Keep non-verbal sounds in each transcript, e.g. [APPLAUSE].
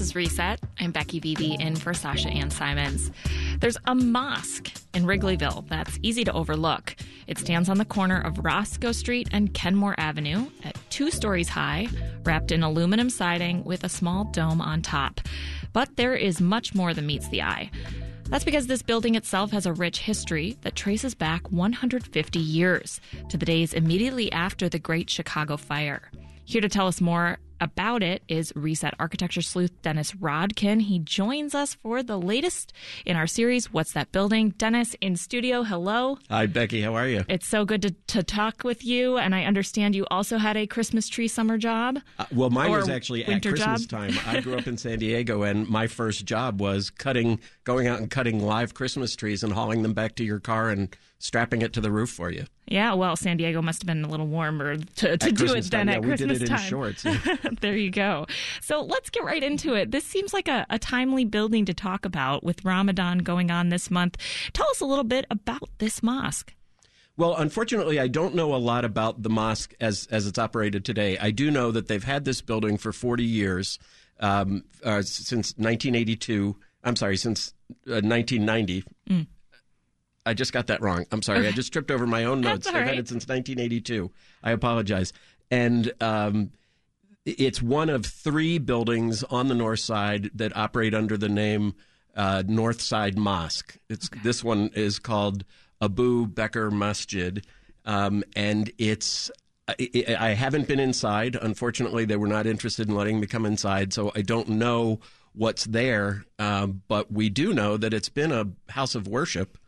is Reset. I'm Becky Vevea in for Sasha Ann Simons. There's a mosque in Wrigleyville that's easy to overlook. It stands on the corner of Roscoe Street and Kenmore Avenue at two stories high, wrapped in aluminum siding with a small dome on top. But there is much more than meets the eye. That's because this building itself has a rich history that traces back 150 years to the days immediately after the Great Chicago Fire. Here to tell us more about it is Reset architecture sleuth Dennis Rodkin. He joins us for the latest in our series, What's That Building? Dennis in studio. Hello. Hi, Becky. How are you? It's so good to, to talk with you. And I understand you also had a Christmas tree summer job. Uh, well, mine was actually at Christmas job. time. I grew up in San Diego, and my first job was cutting, going out and cutting live Christmas trees and hauling them back to your car and strapping it to the roof for you. Yeah, well, San Diego must have been a little warmer to, to do it then time. at yeah, Christmas we did it time. [LAUGHS] there you go. So let's get right into it. This seems like a, a timely building to talk about with Ramadan going on this month. Tell us a little bit about this mosque. Well, unfortunately, I don't know a lot about the mosque as as it's operated today. I do know that they've had this building for 40 years, um, uh, since 1982. I'm sorry, since uh, 1990. Mm. I just got that wrong. I'm sorry. I just tripped over my own notes. All They've had it since 1982. I apologize. And um, it's one of three buildings on the north side that operate under the name uh, North Side Mosque. It's this one is called Abu Bakr Masjid, um, and it's. I, I haven't been inside. Unfortunately, they were not interested in letting me come inside, so I don't know what's there. Um, but we do know that it's been a house of worship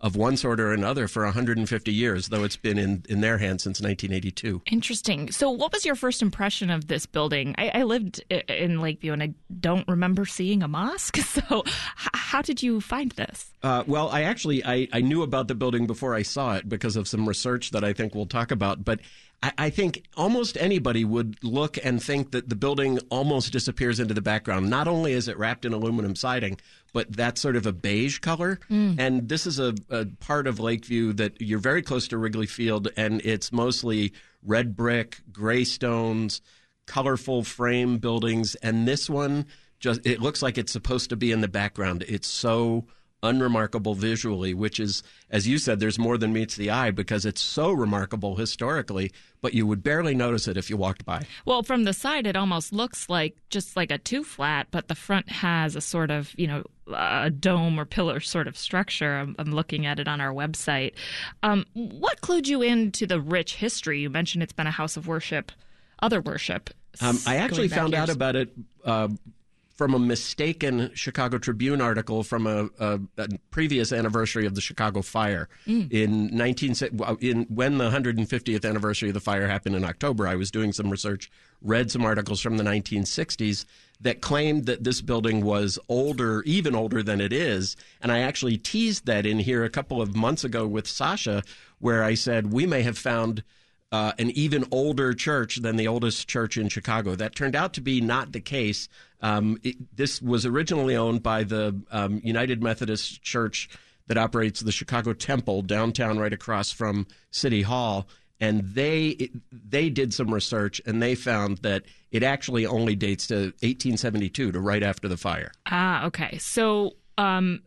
of one sort or another for 150 years, though it's been in, in their hands since 1982. Interesting. So, what was your first impression of this building? I, I lived in Lakeview and I don't remember seeing a mosque. [LAUGHS] So, h- how did you find this? Uh, well, I actually I, I knew about the building before I saw it because of some research that I think we'll talk about. But I, I think almost anybody would look and think that the building almost disappears into the background. Not only is it wrapped in aluminum siding, but that's sort of a beige color. Mm. And this is a, a part of Lakeview that you're very close to Wrigley Field, and it's mostly red brick, gray stones, colorful frame buildings. And this one just it looks like it's supposed to be in the background. It's so unremarkable visually, which is, as you said, there's more than meets the eye because it's so remarkable historically, but you would barely notice it if you walked by. Well, from the side, it almost looks like just like a two flat, but the front has a sort of, you know, a dome or pillar sort of structure. I'm, I'm looking at it on our website. Um, what clued you into the rich history? You mentioned it's been a house of worship, other worship. Um, I actually found out about it uh, from a mistaken Chicago Tribune article from a, a, a previous anniversary of the Chicago Fire mm. in 19 in when the 150th anniversary of the fire happened in October. I was doing some research, read some articles from the 1960s that claimed that this building was older, even older than it is, and I actually teased that in here a couple of months ago with Sasha, where I said we may have found uh, an even older church than the oldest church in Chicago. That turned out to be not the case. Um, it, this was originally owned by the um, United Methodist Church that operates the Chicago Temple downtown, right across from City Hall. And they they did some research and they found that it actually only dates to 1872, to right after the fire. Ah, okay. So, um,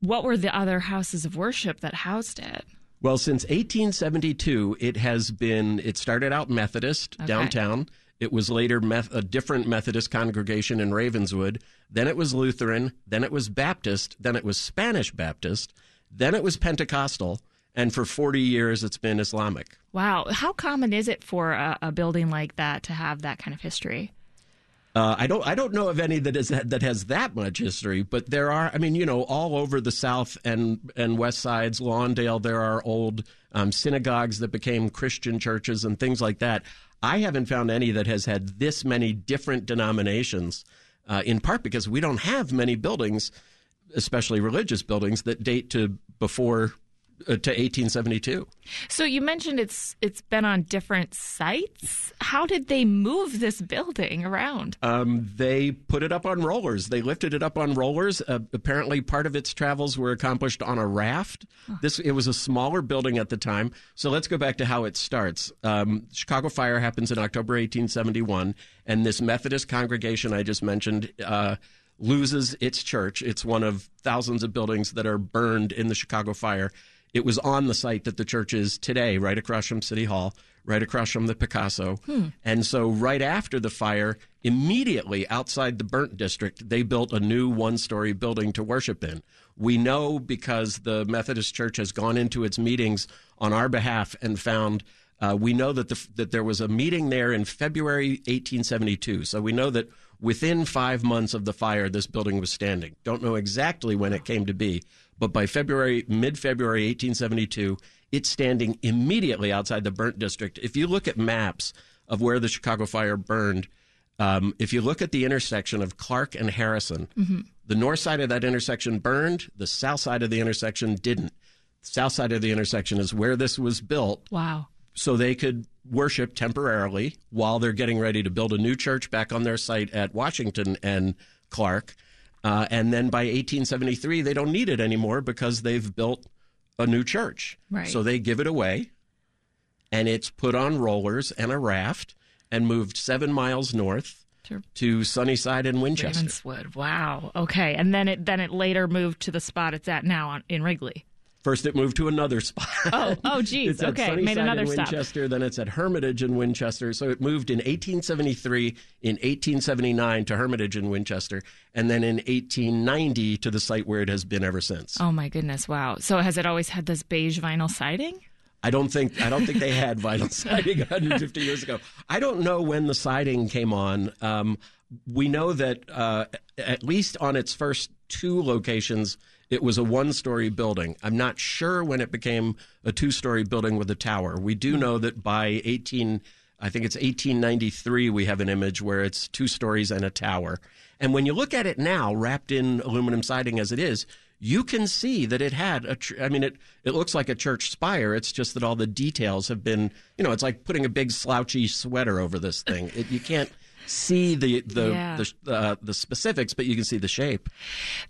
what were the other houses of worship that housed it? Well, since 1872, it has been, it started out Methodist Okay. downtown. It was later Meth- a different Methodist congregation in Ravenswood. Then it was Lutheran. Then it was Baptist. Then it was Spanish Baptist. Then it was Pentecostal. And for 40 years, it's been Islamic. Wow. How common is it for a, a building like that to have that kind of history? Uh, I don't. I don't know of any that is that has that much history, but there are. I mean, you know, all over the South and and West Sides, Lawndale, there are old um, synagogues that became Christian churches and things like that. I haven't found any that has had this many different denominations. Uh, in part because we don't have many buildings, especially religious buildings, that date to before to 1872. So you mentioned it's it's been on different sites. How did they move this building around? Um, they put it up on rollers. They lifted it up on rollers. Uh, apparently, part of its travels were accomplished on a raft. This it was a smaller building at the time. So let's go back to how it starts. Um, Chicago Fire happens in October 1871, and this Methodist congregation I just mentioned. Uh, loses its church. It's one of thousands of buildings that are burned in the Chicago fire. It was on the site that the church is today, right across from City Hall, right across from the Picasso. And so, right after the fire, immediately outside the burnt district, they built a new one story building to worship in. We know because the Methodist Church has gone into its meetings on our behalf and found. Uh, we know that the, that there was a meeting there in February 1872. So we know that within five months of the fire, this building was standing. Don't know exactly when it came to be, but by February, mid February 1872, it's standing immediately outside the burnt district. If you look at maps of where the Chicago fire burned, um, if you look at the intersection of Clark and Harrison, the north side of that intersection burned, the south side of the intersection didn't. The south side of the intersection is where this was built Wow. So they could worship temporarily while they're getting ready to build a new church back on their site at Washington and Clark. Uh, and then by 1873, they don't need it anymore because they've built a new church. Right. So they give it away, and it's put on rollers and a raft and moved seven miles north To to Sunnyside and Winchester. Ravenswood. Wow. Okay. And then it then it later moved to the spot it's at now on, in Wrigley. First, it moved to another [LAUGHS] spot. Oh, oh, geez. It's okay, Sunnyside made another in stop. Then it's at Hermitage in Winchester. So it moved in 1873, in 1879 to Hermitage in Winchester, and then in 1890 to the site where it has been ever since. Oh my goodness! Wow. So has it always had this beige vinyl siding? I don't think I don't think they had vinyl [LAUGHS] siding 150 years ago. I don't know when the siding came on. Um, we know that uh, at least on its first two locations, it was a one-story building. I'm not sure when it became a two-story building with a tower. We do know that by 18, I think it's 1893, we have an image where it's two stories and a tower. And when you look at it now, wrapped in aluminum siding as it is, you can see that it had a tr- I mean it it looks like a church spire. It's just that all the details have been you know it's like putting a big slouchy sweater over this thing. It, you can't see the the Yeah. the, uh, the specifics but you can see the shape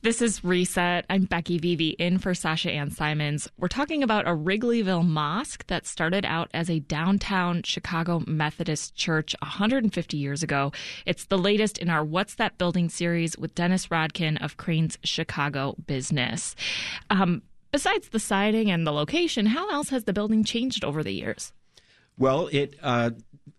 This is Reset. I'm Becky Vevea in for Sasha Ann Simons. We're talking about a Wrigleyville mosque that started out as a downtown Chicago Methodist church 150 years ago. It's the latest in our What's That Building series with Dennis Rodkin of Crane's Chicago Business. Um, besides the siding and the location, how else has the building changed over the years? Well, it uh,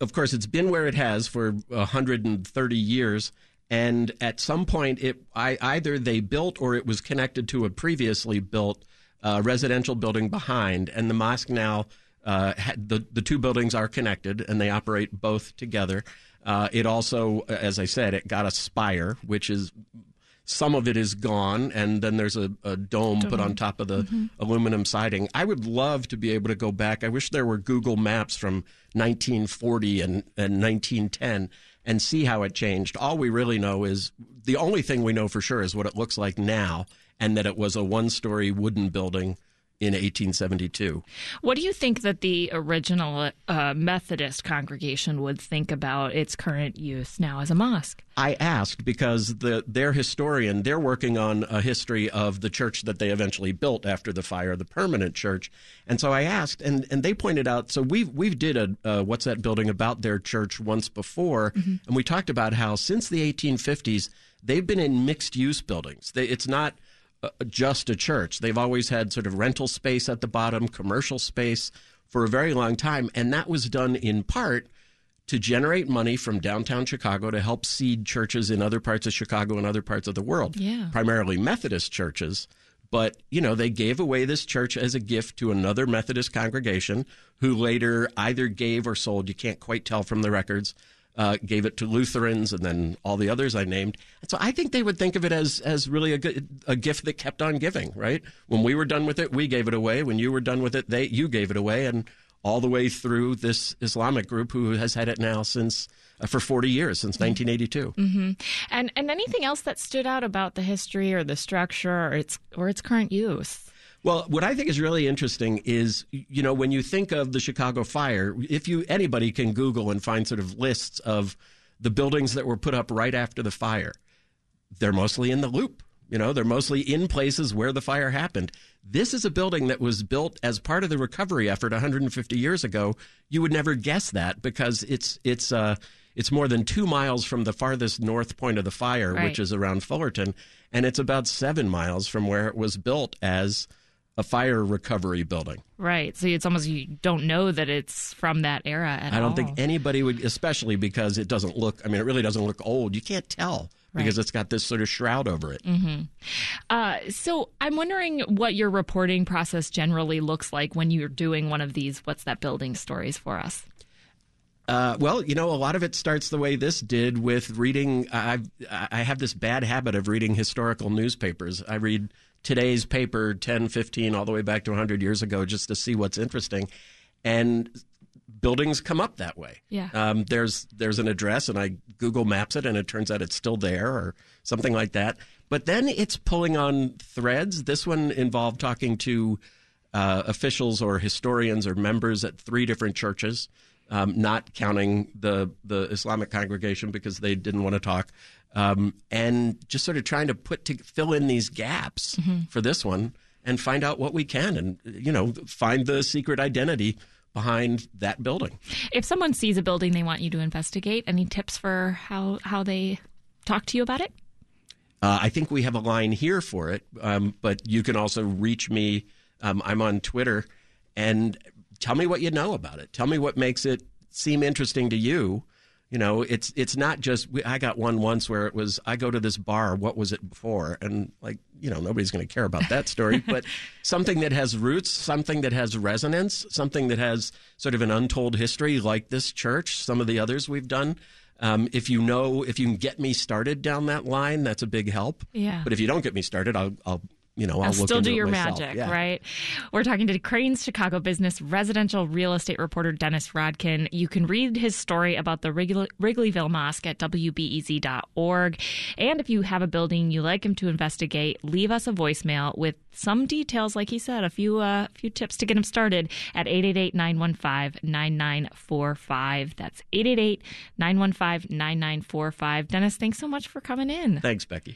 of course it's been where it has for 130 years, and at some point it I, either they built or it was connected to a previously built uh, residential building behind, and the mosque now uh, the the two buildings are connected and they operate both together. Uh, it also, as I said, it got a spire, which is some of it is gone, and then there's a, a dome, put on top of the mm-hmm. aluminum siding. I would love to be able to go back. I wish there were Google Maps from 1940 and, and 1910 and see how it changed. All we really know is the only thing we know for sure is what it looks like now, and that it was a one story wooden building in 1872. What do you think that the original uh, Methodist congregation would think about its current use now as a mosque? I asked because the their historian they're working on a history of the church that they eventually built after the fire, the permanent church, and so I asked, and, and they pointed out. So we've we've did a uh, what's that building about their church once before, and we talked about how since the 1850s they've been in mixed use buildings. They, it's not uh, just a church. They've always had sort of rental space at the bottom, commercial space for a very long time, and that was done in part to generate money from downtown Chicago to help seed churches in other parts of Chicago and other parts of the world, Yeah. primarily Methodist churches. But, you know, they gave away this church as a gift to another Methodist congregation who later either gave or sold, you can't quite tell from the records, uh, gave it to Lutherans and then all the others I named. And so I think they would think of it as, as really a, good, a gift that kept on giving, right? When we were done with it, we gave it away. When you were done with it, they, you gave it away. And all the way through this Islamic group who has had it now since uh, for 40 years, since 1982. And and anything else that stood out about the history or the structure or its or its current use? Well, what I think is really interesting is, you know, when you think of the Chicago fire, if you anybody can Google and find sort of lists of the buildings that were put up right after the fire, they're mostly in the loop. You know, they're mostly in places where the fire happened. This is a building that was built as part of the recovery effort 150 years ago. You would never guess that because it's it's uh, it's more than two miles from the farthest north point of the fire, Right. which is around Fullerton, and it's about seven miles from where it was built as a fire recovery building. Right. So it's almost you don't know that it's from that era at all. I don't all. think anybody would, especially because it doesn't look. I mean, it really doesn't look old. You can't tell because it's got this sort of shroud over it. Uh, so I'm wondering what your reporting process generally looks like when you're doing one of these "What's that building?" stories for us. Uh, well, you know, a lot of it starts the way this did with reading. I I have this bad habit of reading historical newspapers. I read today's paper 10, 15, all the way back to 100 years ago just to see what's interesting. And buildings come up that way. Yeah. Um, there's there's an address, and I Google Maps it, and it turns out it's still there, or something like that. But then it's pulling on threads. This one involved talking to uh, officials or historians or members at three different churches, um, not counting the the Islamic congregation because they didn't want to talk, um, and just sort of trying to put to fill in these gaps for this one and find out what we can, and you know, find the secret identity behind that building. If someone sees a building they want you to investigate, any tips for how how they talk to you about it? Uh, I think we have a line here for it, um, but you can also reach me. Um, I'm on Twitter, and tell me what you know about it. Tell me what makes it seem interesting to you. You know, it's it's not just. I got one once where it was. I go to this bar. What was it before? And like, you know, nobody's going to care about that story. [LAUGHS] but something that has roots, something that has resonance, something that has sort of an untold history, like this church, some of the others we've done. Um, if you know, if you can get me started down that line, that's a big help. Yeah. But if you don't get me started, I'll, I'll you know, I'll, I'll still do your magic, Yeah. right? We're talking to Crane's Chicago business residential real estate reporter Dennis Rodkin. You can read his story about the Wrigley- Wrigleyville Mosque at WBEZ.org. And if you have a building you like him to investigate, leave us a voicemail with some details, like he said, a few uh, few tips to get him started at 888-915-9945. That's 888-915-9945. Dennis, thanks so much for coming in. Thanks, Becky.